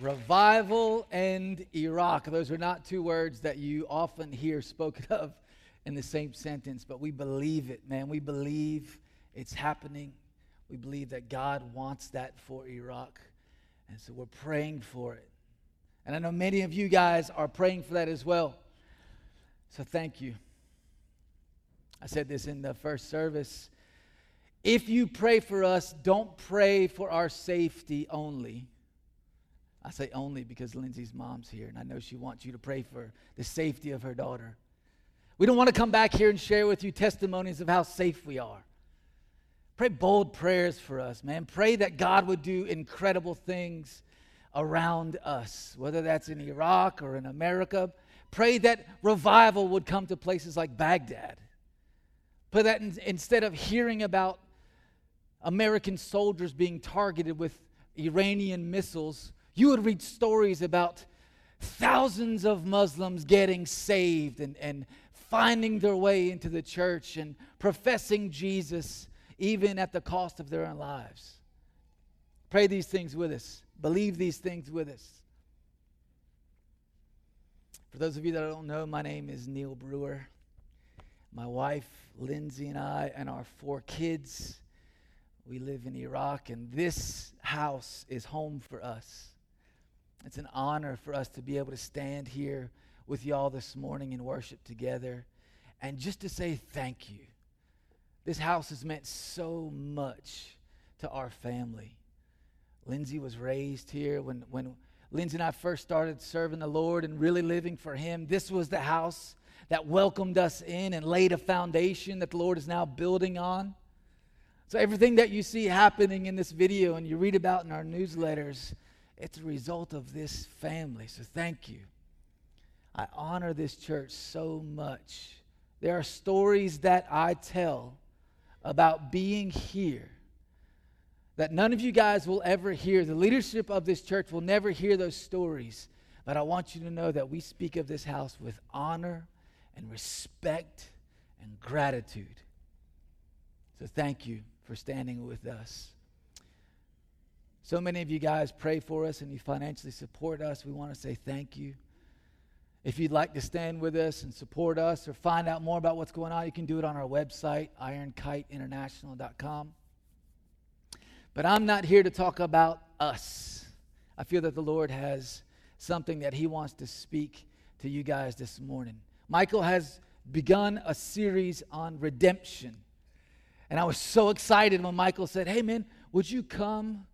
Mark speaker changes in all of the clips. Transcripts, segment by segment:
Speaker 1: Revival and Iraq. Those are not two words that you often hear spoken of in the same sentence, but we believe it, man. We believe it's happening. We believe that God wants that for Iraq. And so we're praying for it. And I know many of you guys are praying for that as well. So thank you. I said this in the first service. If you pray for us, don't pray for our safety only. I say only because Lindsay's mom's here, and I know she wants you to pray for the safety of her daughter. We don't want to come back here and share with you testimonies of how safe we are. Pray bold prayers for us, man. Pray that God would do incredible things around us, whether that's in Iraq or in America. Pray that revival would come to places like Baghdad. Pray that in, instead of hearing about American soldiers being targeted with Iranian missiles, you would read stories about thousands of Muslims getting saved and, and finding their way into the church and professing Jesus even at the cost of their own lives. Pray these things with us. Believe these things with us. For those of you that don't know, my name is Neil Brewer. My wife, Lindsay, and I, and our four kids, we live in Iraq, and this house is home for us. It's an honor for us to be able to stand here with y'all this morning and worship together and just to say thank you. This house has meant so much to our family. Lindsay was raised here when, when Lindsay and I first started serving the Lord and really living for Him. This was the house that welcomed us in and laid a foundation that the Lord is now building on. So, everything that you see happening in this video and you read about in our newsletters, it's a result of this family. So, thank you. I honor this church so much. There are stories that I tell about being here that none of you guys will ever hear. The leadership of this church will never hear those stories. But I want you to know that we speak of this house with honor and respect and gratitude. So thank you for standing with us. So many of you guys pray for us and you financially support us. We want to say thank you. If you'd like to stand with us and support us or find out more about what's going on, you can do it on our website, ironkiteinternational.com. But I'm not here to talk about us. I feel that the Lord has something that He wants to speak to you guys this morning. Michael has begun a series on redemption. And I was so excited when Michael said, Hey, man, would you come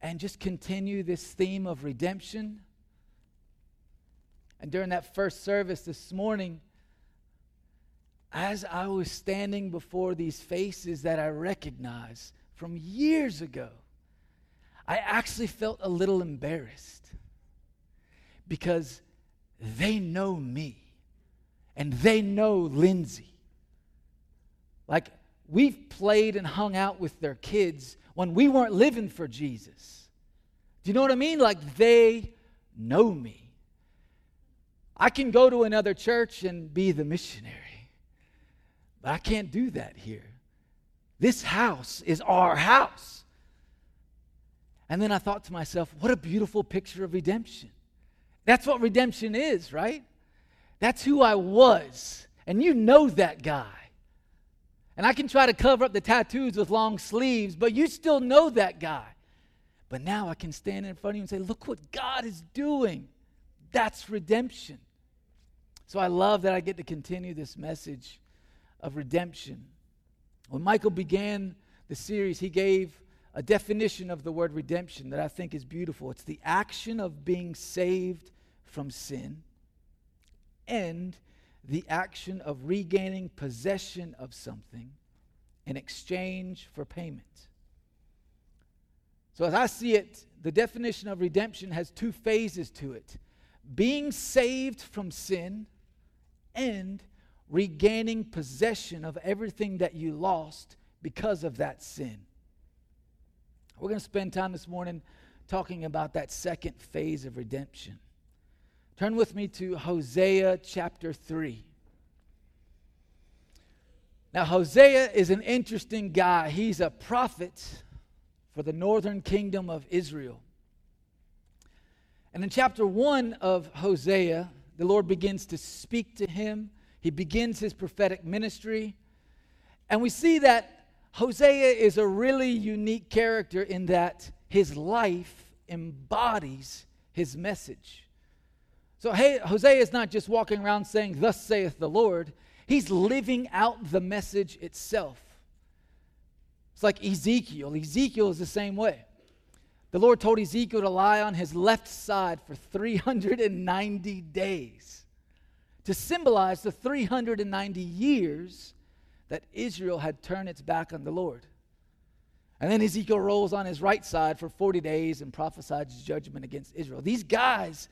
Speaker 1: and just continue this theme of redemption? And during that first service this morning, as I was standing before these faces that I recognize from years ago, I actually felt a little embarrassed because they know me and they know Lindsay. Like, we've played and hung out with their kids when we weren't living for Jesus. Do you know what I mean? Like, they know me. I can go to another church and be the missionary, but I can't do that here. This house is our house. And then I thought to myself, what a beautiful picture of redemption. That's what redemption is, right? That's who I was. And you know that guy. And I can try to cover up the tattoos with long sleeves, but you still know that guy. But now I can stand in front of you and say, look what God is doing. That's redemption. So I love that I get to continue this message of redemption. When Michael began the series, he gave a definition of the word redemption that I think is beautiful. It's the action of being saved from sin and the action of regaining possession of something in exchange for payment. So, as I see it, the definition of redemption has two phases to it being saved from sin and regaining possession of everything that you lost because of that sin. We're going to spend time this morning talking about that second phase of redemption. Turn with me to Hosea chapter 3. Now, Hosea is an interesting guy. He's a prophet for the northern kingdom of Israel. And in chapter 1 of Hosea, the Lord begins to speak to him. He begins his prophetic ministry. And we see that Hosea is a really unique character in that his life embodies his message. So hey, Hosea is not just walking around saying, Thus saith the Lord, he's living out the message itself. It's like Ezekiel. Ezekiel is the same way. The Lord told Ezekiel to lie on his left side for 390 days to symbolize the 390 years that Israel had turned its back on the Lord. And then Ezekiel rolls on his right side for 40 days and prophesies judgment against Israel. These guys,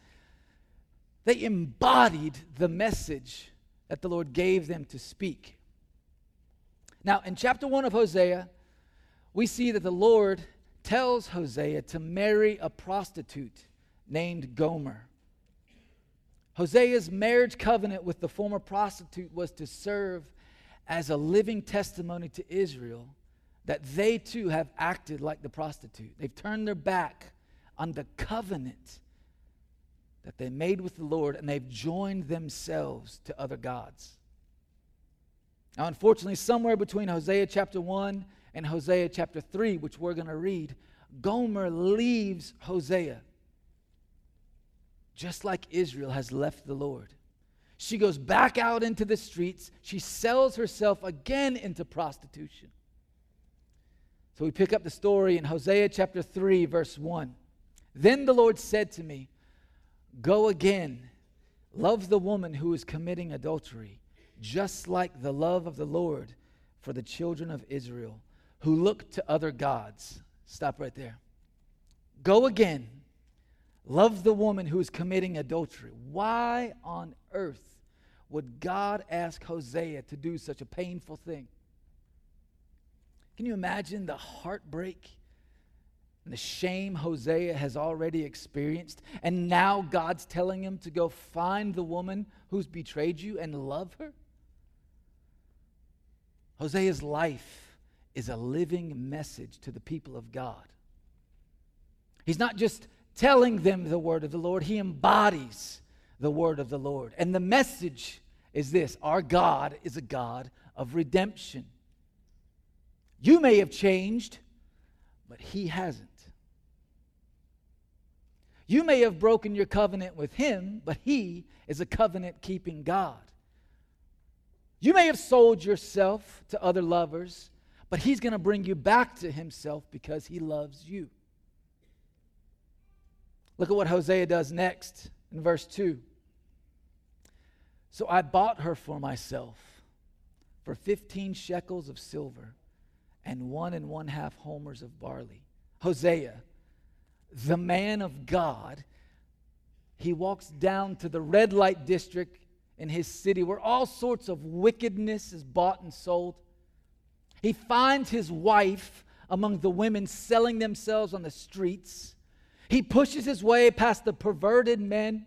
Speaker 1: they embodied the message that the Lord gave them to speak. Now, in chapter 1 of Hosea, we see that the Lord tells Hosea to marry a prostitute named Gomer. Hosea's marriage covenant with the former prostitute was to serve as a living testimony to Israel that they too have acted like the prostitute. They've turned their back on the covenant that they made with the Lord and they've joined themselves to other gods. Now, unfortunately, somewhere between Hosea chapter 1 and Hosea chapter 3, which we're going to read, Gomer leaves Hosea, just like Israel has left the Lord. She goes back out into the streets. She sells herself again into prostitution. So we pick up the story in Hosea chapter 3, verse 1. Then the Lord said to me, Go again, love the woman who is committing adultery, just like the love of the Lord for the children of Israel, who look to other gods. Stop right there. Go again, love the woman who is committing adultery. Why on earth would God ask Hosea to do such a painful thing? Can you imagine the heartbreak and the shame Hosea has already experienced? And now God's telling him to go find the woman who's betrayed you and love her? Hosea's life is a living message to the people of God. He's not just telling them the word of the Lord, he embodies the word of the Lord. And the message is this our God is a God of redemption. You may have changed, but He hasn't. You may have broken your covenant with Him, but He is a covenant keeping God. You may have sold yourself to other lovers, but He's going to bring you back to Himself because He loves you. Look at what Hosea does next in verse 2. So I bought her for myself for 15 shekels of silver and one and one half homers of barley. Hosea, the man of God, he walks down to the red light district in his city where all sorts of wickedness is bought and sold. He finds his wife among the women selling themselves on the streets. He pushes his way past the perverted men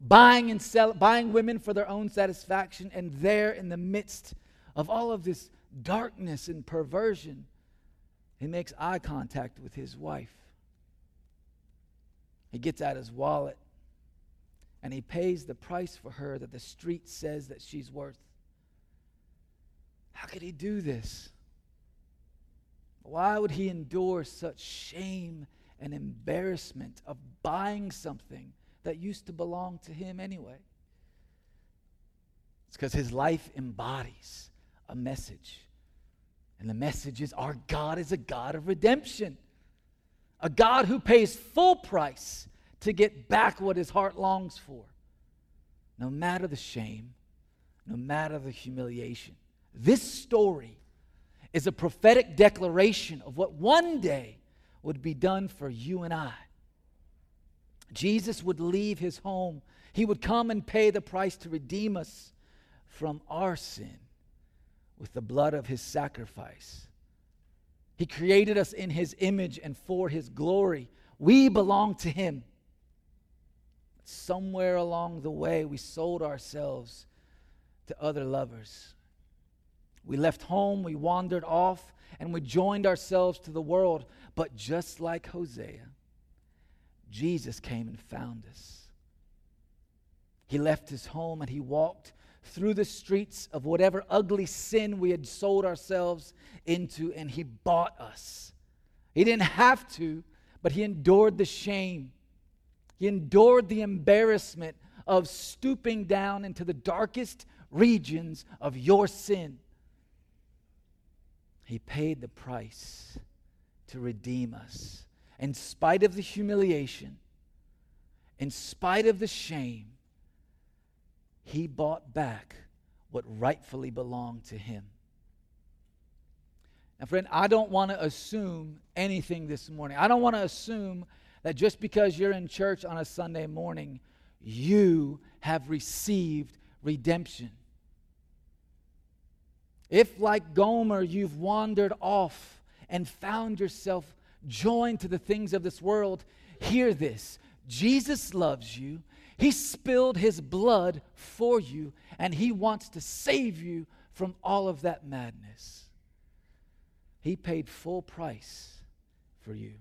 Speaker 1: buying and sell, buying women for their own satisfaction, and there in the midst of all of this darkness and perversion, he makes eye contact with his wife. He gets out his wallet and he pays the price for her that the street says that she's worth. How could he do this? Why would he endure such shame and embarrassment of buying something that used to belong to him anyway. It's because his life embodies a message. And the message is our God is a God of redemption, a God who pays full price to get back what his heart longs for, no matter the shame, no matter the humiliation. This story is a prophetic declaration of what one day would be done for you and I. Jesus would leave his home. He would come and pay the price to redeem us from our sin with the blood of his sacrifice. He created us in his image and for his glory. We belong to him. Somewhere along the way, we sold ourselves to other lovers. We left home, we wandered off, and we joined ourselves to the world. But just like Hosea, Jesus came and found us. He left his home and he walked through the streets of whatever ugly sin we had sold ourselves into, and he bought us. He didn't have to, but he endured the shame. He endured the embarrassment of stooping down into the darkest regions of your sin. He paid the price to redeem us. In spite of the humiliation, in spite of the shame, he bought back what rightfully belonged to him. Now, friend, I don't want to assume anything this morning. I don't want to assume that just because you're in church on a Sunday morning, you have received redemption. If, like Gomer, you've wandered off and found yourself joined to the things of this world, hear this Jesus loves you. He spilled his blood for you, and he wants to save you from all of that madness. He paid full price for you.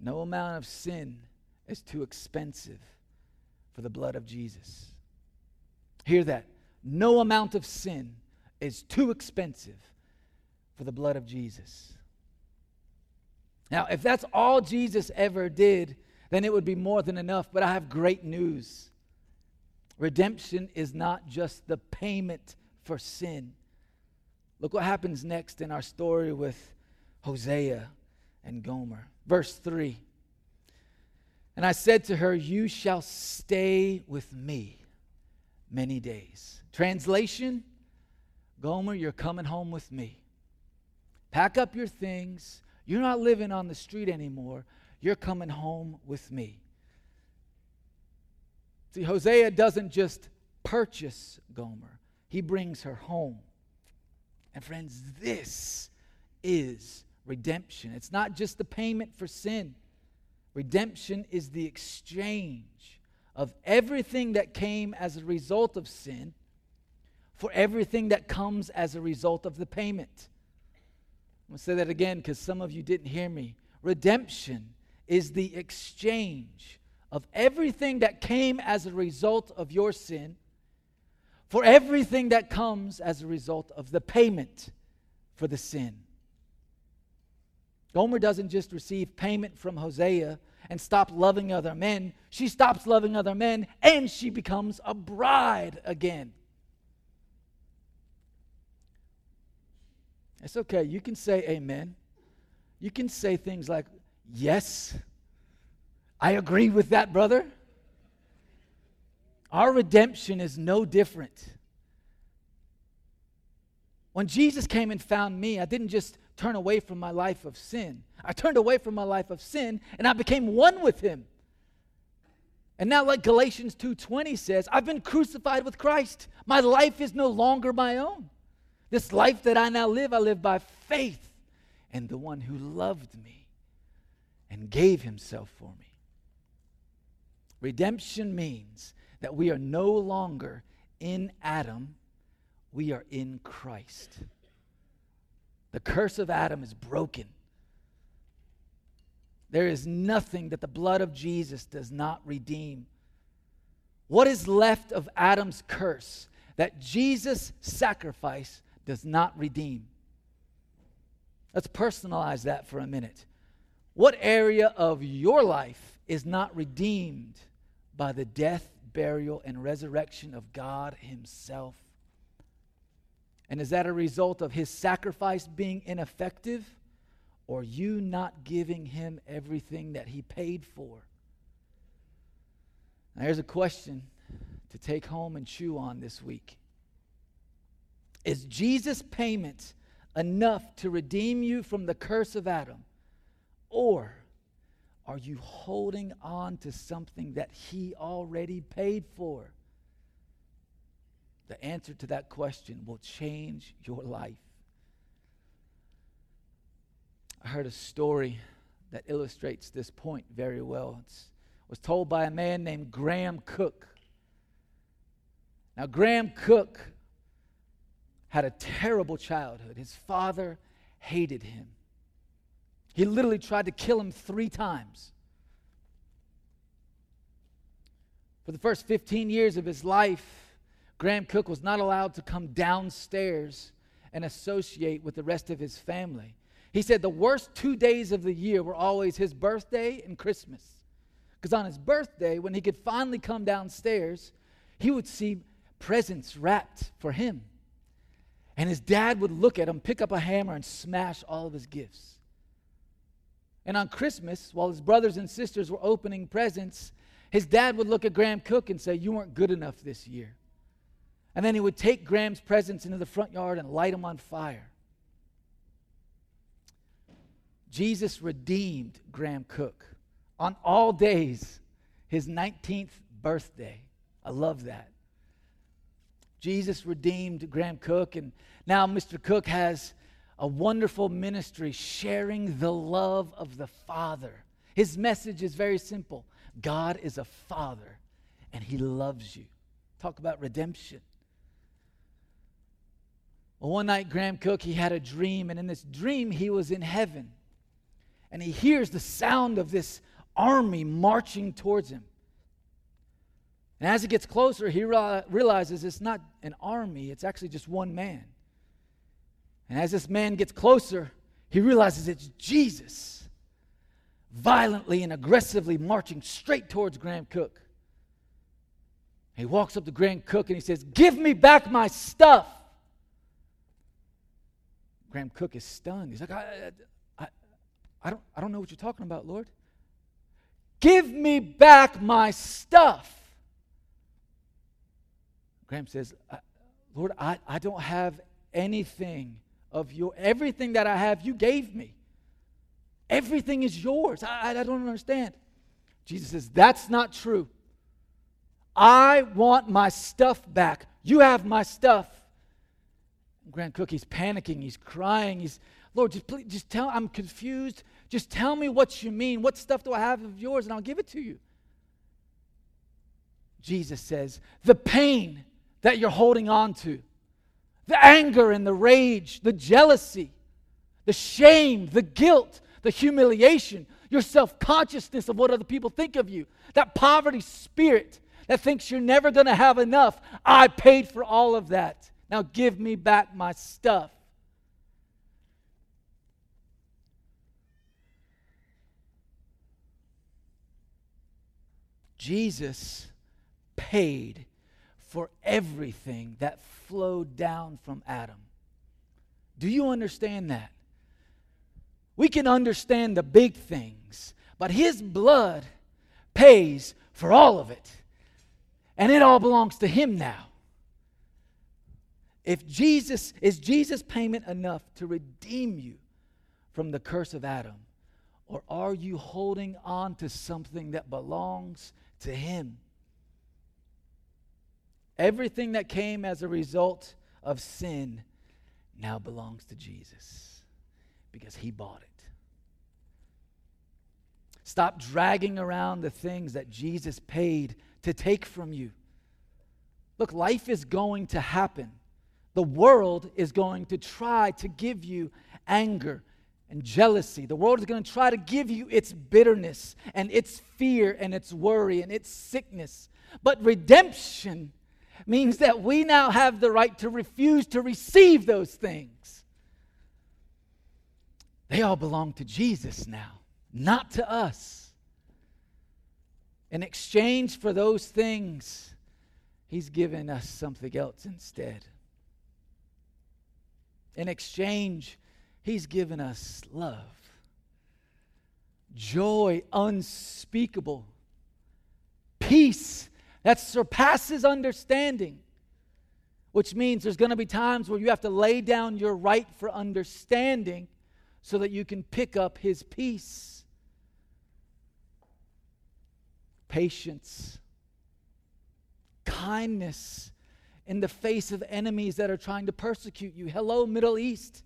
Speaker 1: No amount of sin is too expensive for the blood of Jesus. Hear that. No amount of sin is too expensive for the blood of Jesus. Now, if that's all Jesus ever did, then it would be more than enough. But I have great news redemption is not just the payment for sin. Look what happens next in our story with Hosea and Gomer. Verse 3 And I said to her, You shall stay with me many days. Translation Gomer, you're coming home with me. Pack up your things. You're not living on the street anymore. You're coming home with me. See, Hosea doesn't just purchase Gomer, he brings her home. And friends, this is redemption. It's not just the payment for sin, redemption is the exchange of everything that came as a result of sin for everything that comes as a result of the payment. I'm going to say that again because some of you didn't hear me. Redemption is the exchange of everything that came as a result of your sin for everything that comes as a result of the payment for the sin. Gomer doesn't just receive payment from Hosea and stop loving other men, she stops loving other men and she becomes a bride again. It's okay. You can say amen. You can say things like, Yes, I agree with that, brother. Our redemption is no different. When Jesus came and found me, I didn't just turn away from my life of sin. I turned away from my life of sin and I became one with him. And now like Galatians 2:20 says, I've been crucified with Christ. My life is no longer my own. This life that I now live, I live by faith in the one who loved me and gave himself for me. Redemption means that we are no longer in Adam, we are in Christ. The curse of Adam is broken. There is nothing that the blood of Jesus does not redeem. What is left of Adam's curse that Jesus' sacrifice does not redeem? Let's personalize that for a minute. What area of your life is not redeemed by the death, burial, and resurrection of God Himself? And is that a result of His sacrifice being ineffective or you not giving Him everything that He paid for? Now, here's a question to take home and chew on this week Is Jesus' payment enough to redeem you from the curse of Adam? Or are you holding on to something that He already paid for? The answer to that question will change your life. I heard a story that illustrates this point very well. It was told by a man named Graham Cooke. Now, Graham Cooke had a terrible childhood. His father hated him. He literally tried to kill him three times. For the first 15 years of his life, Graham Cooke was not allowed to come downstairs and associate with the rest of his family. He said the worst two days of the year were always his birthday and Christmas. Because on his birthday, when he could finally come downstairs, he would see presents wrapped for him. And his dad would look at him, pick up a hammer, and smash all of his gifts. And on Christmas, while his brothers and sisters were opening presents, his dad would look at Graham Cooke and say, You weren't good enough this year. And then he would take Graham's presents into the front yard and light them on fire. Jesus redeemed Graham Cooke on all days, his 19th birthday. I love that. Jesus redeemed Graham Cooke, and now Mr. Cooke has a wonderful ministry sharing the love of the Father. His message is very simple God is a Father, and He loves you. Talk about redemption. Well, one night, Graham Cooke, he had a dream, and in this dream, he was in heaven. And he hears the sound of this army marching towards him. And as he gets closer, he realizes it's not an army, it's actually just one man. And as this man gets closer, he realizes it's Jesus, violently and aggressively marching straight towards Graham Cooke. He walks up to Graham Cooke and he says, Give me back my stuff. Graham Cooke is stunned. He's like, I, I, I, don't, I don't know what you're talking about, Lord. Give me back my stuff. Graham says, uh, Lord, I, I don't have anything of your, everything that I have, you gave me. Everything is yours. I, I don't understand. Jesus says, That's not true. I want my stuff back. You have my stuff. Graham Cooke, he's panicking, he's crying, he's, Lord, just please, just tell, I'm confused. Just tell me what you mean. What stuff do I have of yours, and I'll give it to you. Jesus says, the pain that you're holding on to, the anger and the rage, the jealousy, the shame, the guilt, the humiliation, your self consciousness of what other people think of you, that poverty spirit that thinks you're never going to have enough. I paid for all of that. Now give me back my stuff. Jesus paid for everything that flowed down from Adam. Do you understand that? We can understand the big things, but his blood pays for all of it. And it all belongs to him now. If Jesus is Jesus payment enough to redeem you from the curse of Adam or are you holding on to something that belongs to him? Everything that came as a result of sin now belongs to Jesus because he bought it. Stop dragging around the things that Jesus paid to take from you. Look, life is going to happen. The world is going to try to give you anger and jealousy. The world is going to try to give you its bitterness and its fear and its worry and its sickness. But redemption means that we now have the right to refuse to receive those things. They all belong to Jesus now, not to us. In exchange for those things, He's given us something else instead. In exchange, He's given us love, joy unspeakable, peace that surpasses understanding, which means there's going to be times where you have to lay down your right for understanding so that you can pick up His peace. Patience, kindness in the face of enemies that are trying to persecute you. Hello, Middle East.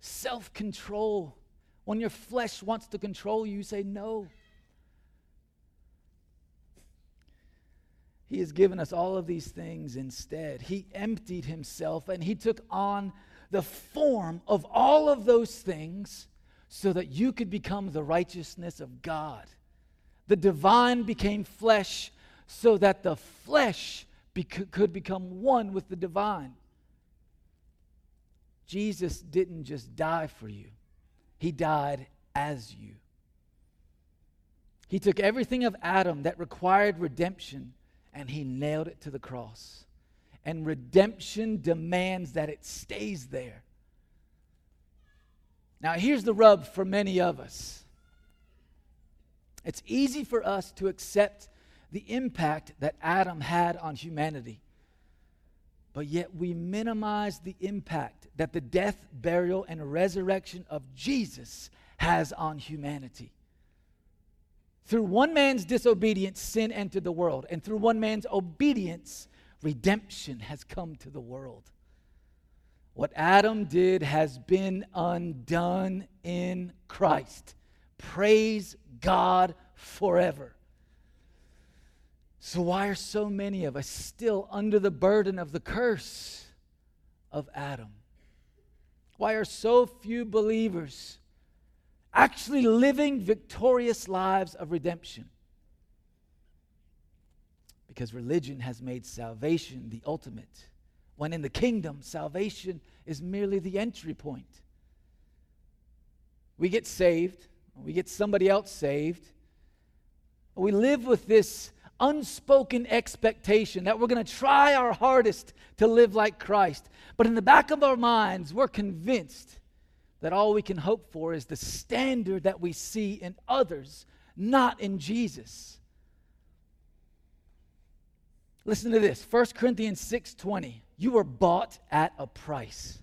Speaker 1: Self control. When your flesh wants to control you, you say no. He has given us all of these things instead. He emptied himself and he took on the form of all of those things so that you could become the righteousness of God. The divine became flesh so that the flesh could become one with the divine. Jesus didn't just die for you, He died as you. He took everything of Adam that required redemption and He nailed it to the cross. And redemption demands that it stays there. Now, here's the rub for many of us it's easy for us to accept the impact that Adam had on humanity, but yet we minimize the impact that the death, burial, and resurrection of Jesus has on humanity. Through one man's disobedience, sin entered the world, and through one man's obedience, redemption has come to the world. What Adam did has been undone in Christ. Praise God forever. So, why are so many of us still under the burden of the curse of Adam? Why are so few believers actually living victorious lives of redemption? Because religion has made salvation the ultimate when in the kingdom, salvation is merely the entry point. We get saved, we get somebody else saved. We live with this unspoken expectation that we're going to try our hardest to live like Christ. But in the back of our minds, we're convinced that all we can hope for is the standard that we see in others, not in Jesus. Listen to this 1 Corinthians 6:20. You were bought at a price.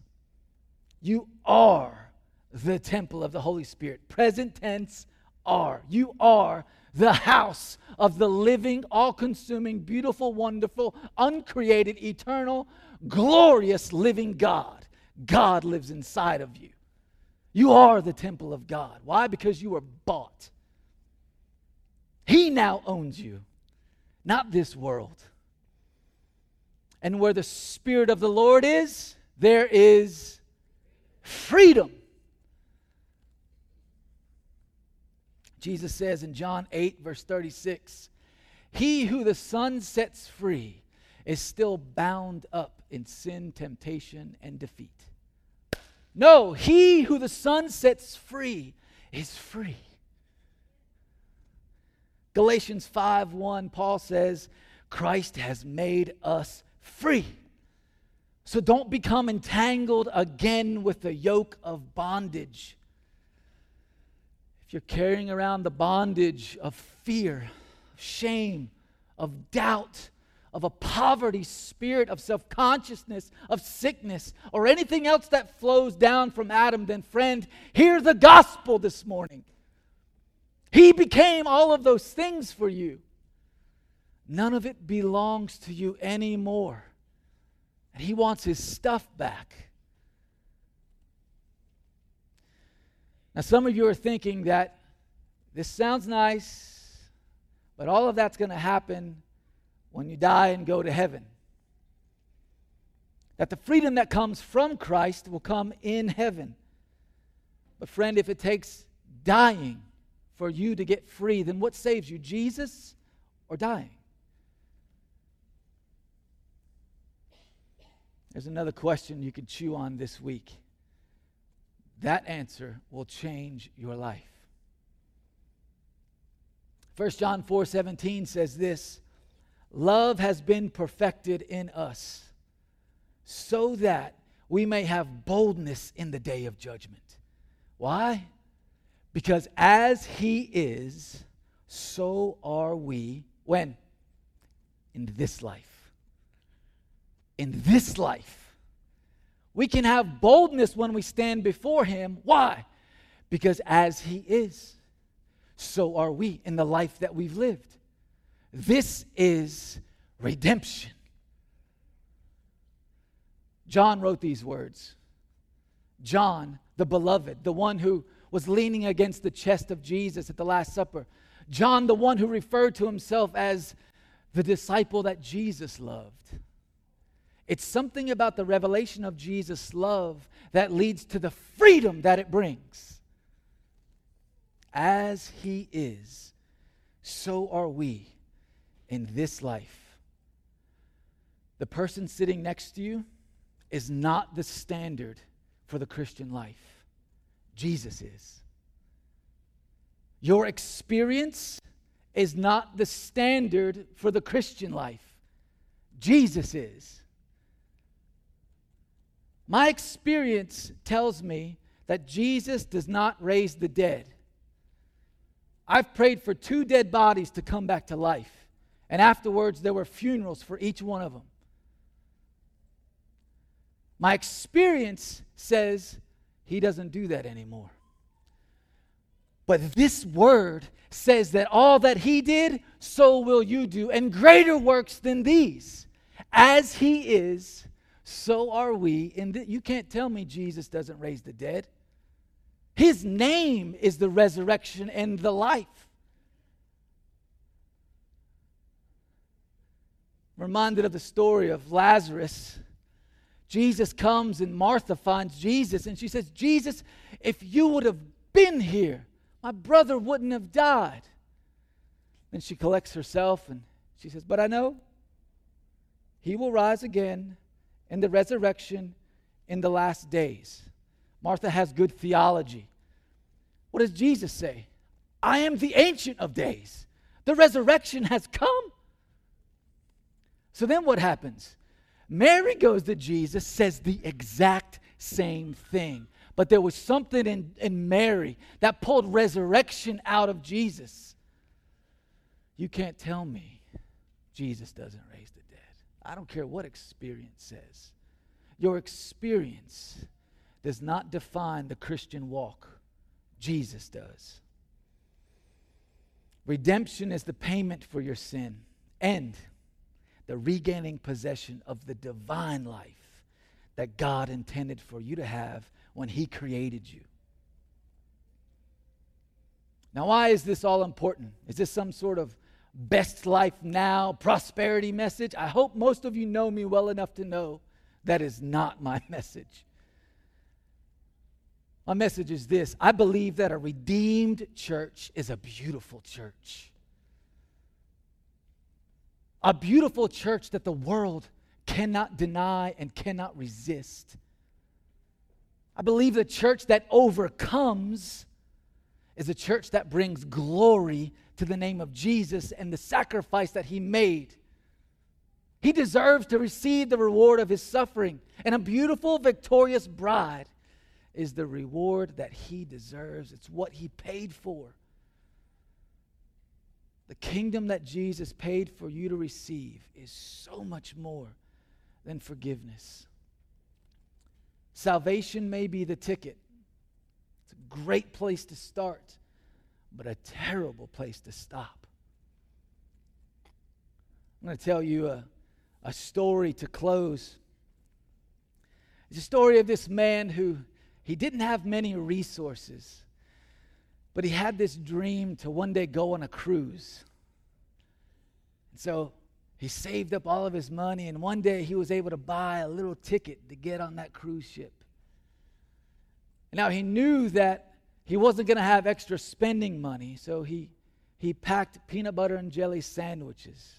Speaker 1: You are the temple of the Holy Spirit. Present tense are. You are the house of the living, all consuming, beautiful, wonderful, uncreated, eternal, glorious living God. God lives inside of you. You are the temple of God. Why? Because you were bought. He now owns you, not this world. And where the Spirit of the Lord is, there is freedom. Jesus says in John 8, verse 36, He who the Son sets free is still bound up in sin, temptation, and defeat. No, he who the Son sets free is free. Galatians 5 1, Paul says, Christ has made us free. So don't become entangled again with the yoke of bondage. If you're carrying around the bondage of fear, of shame, of doubt, of a poverty spirit, of self consciousness, of sickness, or anything else that flows down from Adam, then, friend, hear the gospel this morning. He became all of those things for you. None of it belongs to you anymore. And he wants his stuff back. Now, some of you are thinking that this sounds nice, but all of that's going to happen when you die and go to heaven. That the freedom that comes from Christ will come in heaven. But, friend, if it takes dying for you to get free, then what saves you, Jesus or dying? There's another question you can chew on this week. That answer will change your life. 1 John 4 17 says this Love has been perfected in us so that we may have boldness in the day of judgment. Why? Because as He is, so are we when? In this life in this life. We can have boldness when we stand before Him. Why? Because as He is, so are we in the life that we've lived. This is redemption. John wrote these words. John, the beloved, the one who was leaning against the chest of Jesus at the Last Supper. John, the one who referred to himself as the disciple that Jesus loved. It's something about the revelation of Jesus' love that leads to the freedom that it brings. as he is, so are we in this life. The person sitting next to you is not the standard for the Christian life, Jesus is. Your experience is not the standard for the Christian life, Jesus is. My experience tells me that Jesus does not raise the dead. I've prayed for two dead bodies to come back to life, and afterwards there were funerals for each one of them. My experience says he doesn't do that anymore. But this word says that all that he did, so will you do, and greater works than these. As he is, so are we. And the, you can't tell me Jesus doesn't raise the dead. His name is the resurrection and the life. Reminded of the story of Lazarus. Jesus comes and Martha finds Jesus and she says, Jesus, if you would have been here, my brother wouldn't have died. Then she collects herself and she says, But I know he will rise again in the resurrection in the last days. Martha has good theology. What does Jesus say? I am the ancient of days. The resurrection has come. So then what happens? Mary goes to Jesus, says the exact same thing. But there was something in, in Mary that pulled resurrection out of Jesus. You can't tell me Jesus doesn't raise the dead. I don't care what experience says. Your experience does not define the Christian walk, Jesus does. Redemption is the payment for your sin and the regaining possession of the divine life that God intended for you to have when He created you. Now, why is this all important? Is this some sort of best life now prosperity message? I hope most of you know me well enough to know that is not my message. My message is this I believe that a redeemed church is a beautiful church. A beautiful church that the world cannot deny and cannot resist. I believe the church that overcomes is a church that brings glory to the name of Jesus and the sacrifice that he made. He deserves to receive the reward of his suffering. And a beautiful, victorious bride is the reward that he deserves. It's what he paid for. The kingdom that Jesus paid for you to receive is so much more than forgiveness. Salvation may be the ticket. It's a great place to start, but a terrible place to stop. I'm going to tell you a, a story to close. It's a story of this man who he didn't have many resources, but he had this dream to one day go on a cruise. And so he saved up all of his money, and one day he was able to buy a little ticket to get on that cruise ship. Now he knew that he wasn't going to have extra spending money, so he, he packed peanut butter and jelly sandwiches.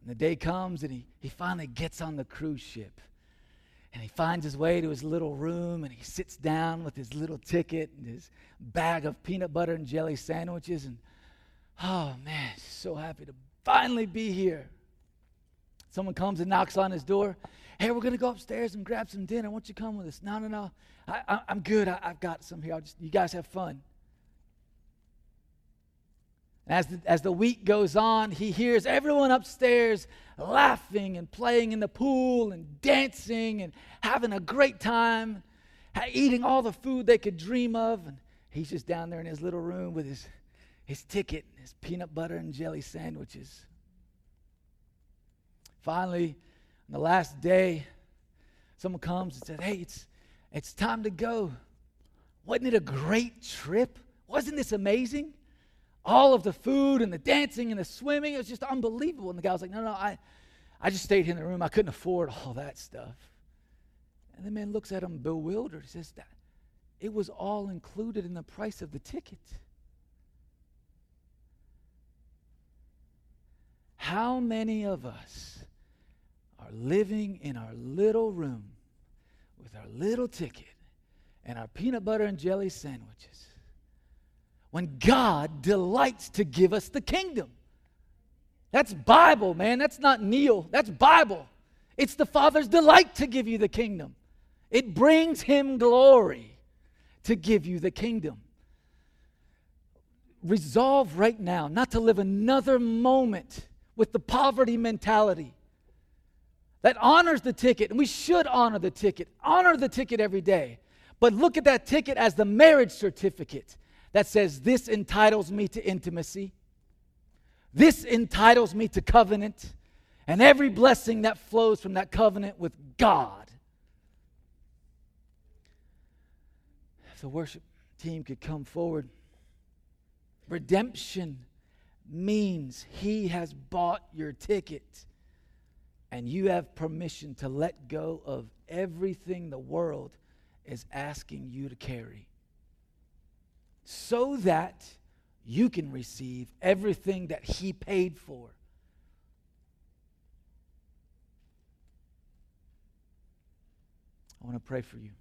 Speaker 1: And the day comes, and he, he finally gets on the cruise ship. And he finds his way to his little room, and he sits down with his little ticket and his bag of peanut butter and jelly sandwiches. And oh man, so happy to finally be here. Someone comes and knocks on his door. Hey, we're going to go upstairs and grab some dinner. Won't you come with us? No, no, no. I, am good. I, have got some here. I'll just, you guys have fun. As the, as the week goes on, he hears everyone upstairs laughing and playing in the pool and dancing and having a great time, eating all the food they could dream of. And he's just down there in his little room with his his ticket, his peanut butter and jelly sandwiches. Finally, on the last day, someone comes and says, Hey, it's, it's time to go. Wasn't it a great trip? Wasn't this amazing? All of the food and the dancing and the swimming, it was just unbelievable. And the guy was like, No, no, I, I just stayed in the room. I couldn't afford all that stuff. And the man looks at him bewildered. He says, that it was all included in the price of the ticket. How many of us are living in our little room with our little ticket and our peanut butter and jelly sandwiches when God delights to give us the kingdom? That's Bible, man. That's not Neil. That's Bible. It's the Father's delight to give you the kingdom. It brings him glory to give you the kingdom. Resolve right now not to live another moment with the poverty mentality that honors the ticket, and we should honor the ticket. Honor the ticket every day. But look at that ticket as the marriage certificate that says, This entitles me to intimacy. This entitles me to covenant and every blessing that flows from that covenant with God. If the worship team could come forward, redemption means He has bought your ticket and you have permission to let go of everything the world is asking you to carry so that you can receive everything that He paid for. I want to pray for you.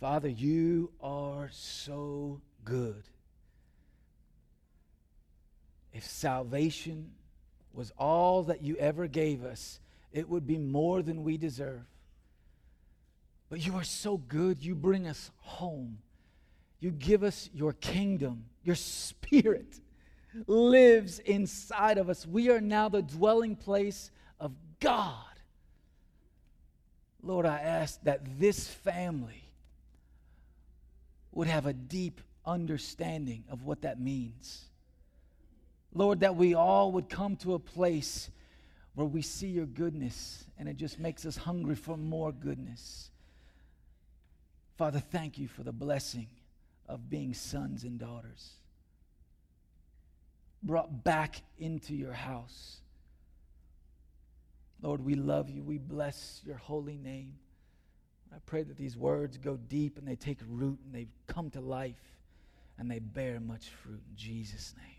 Speaker 1: Father, you are so good. If salvation was all that you ever gave us, it would be more than we deserve. But you are so good. You bring us home. You give us your kingdom. Your spirit lives inside of us. We are now the dwelling place of God. Lord, I ask that this family would have a deep understanding of what that means. Lord, that we all would come to a place where we see your goodness and it just makes us hungry for more goodness. Father, thank you for the blessing of being sons and daughters, brought back into your house. Lord, we love you. We bless your holy name. I pray that these words go deep and they take root and they come to life and they bear much fruit in Jesus' name.